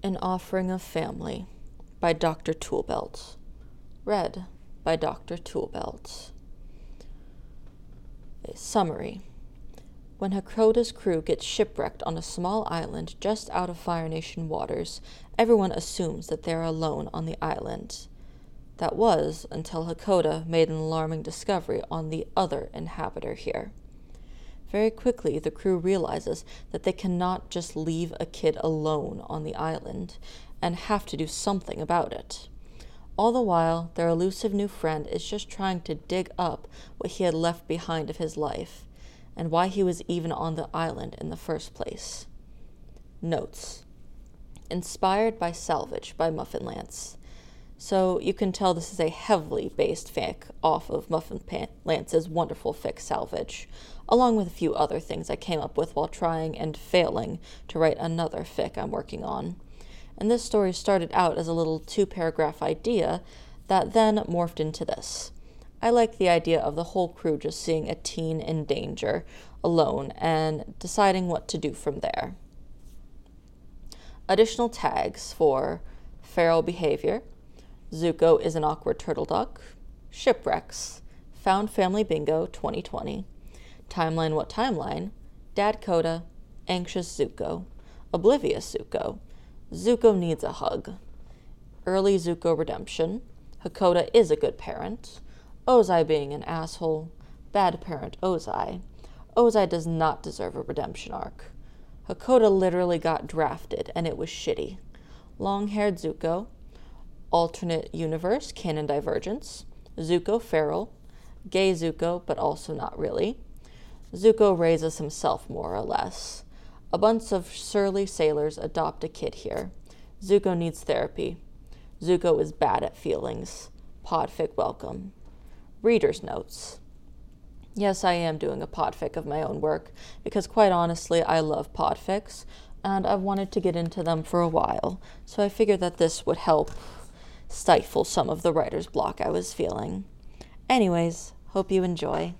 An Offering of Family by Dr. Toolbelt. Read by Dr. Toolbelt. A summary. When Hakoda's crew gets shipwrecked on a small island just out of Fire Nation waters, everyone assumes that they're alone on the island. That was until Hakoda made an alarming discovery on the other inhabitor here. Very quickly, the crew realizes that they cannot just leave a kid alone on the island and have to do something about it. All the while, their elusive new friend is just trying to dig up what he had left behind of his life and why he was even on the island in the first place. Notes Inspired by Salvage by Muffin Lance. So you can tell this is a heavily based fic off of Muffin Lance's wonderful fic Salvage, along with a few other things I came up with while trying and failing to write another fic I'm working on. And this story started out as a little two paragraph idea that then morphed into this. I like the idea of the whole crew just seeing a teen in danger alone and deciding what to do from there. Additional tags for feral behavior, Zuko is an awkward turtle duck. Shipwrecks. Found Family Bingo 2020. Timeline What Timeline? Dad Hakoda. Anxious Zuko. Oblivious Zuko. Zuko needs a hug. Early Zuko redemption. Hakoda is a good parent. Ozai being an asshole. Bad parent Ozai. Ozai does not deserve a redemption arc. Hakoda literally got drafted and it was shitty. Long haired Zuko alternate universe, canon divergence, Zuko feral, gay Zuko, but also not really. Zuko raises himself more or less. A bunch of surly sailors adopt a kid here. Zuko needs therapy. Zuko is bad at feelings. Podfic welcome. Reader's notes. Yes, I am doing a podfic of my own work because, quite honestly, I love podfics and I've wanted to get into them for a while. So I figured that this would help stifle some of the writer's block I was feeling. Anyways, hope you enjoy.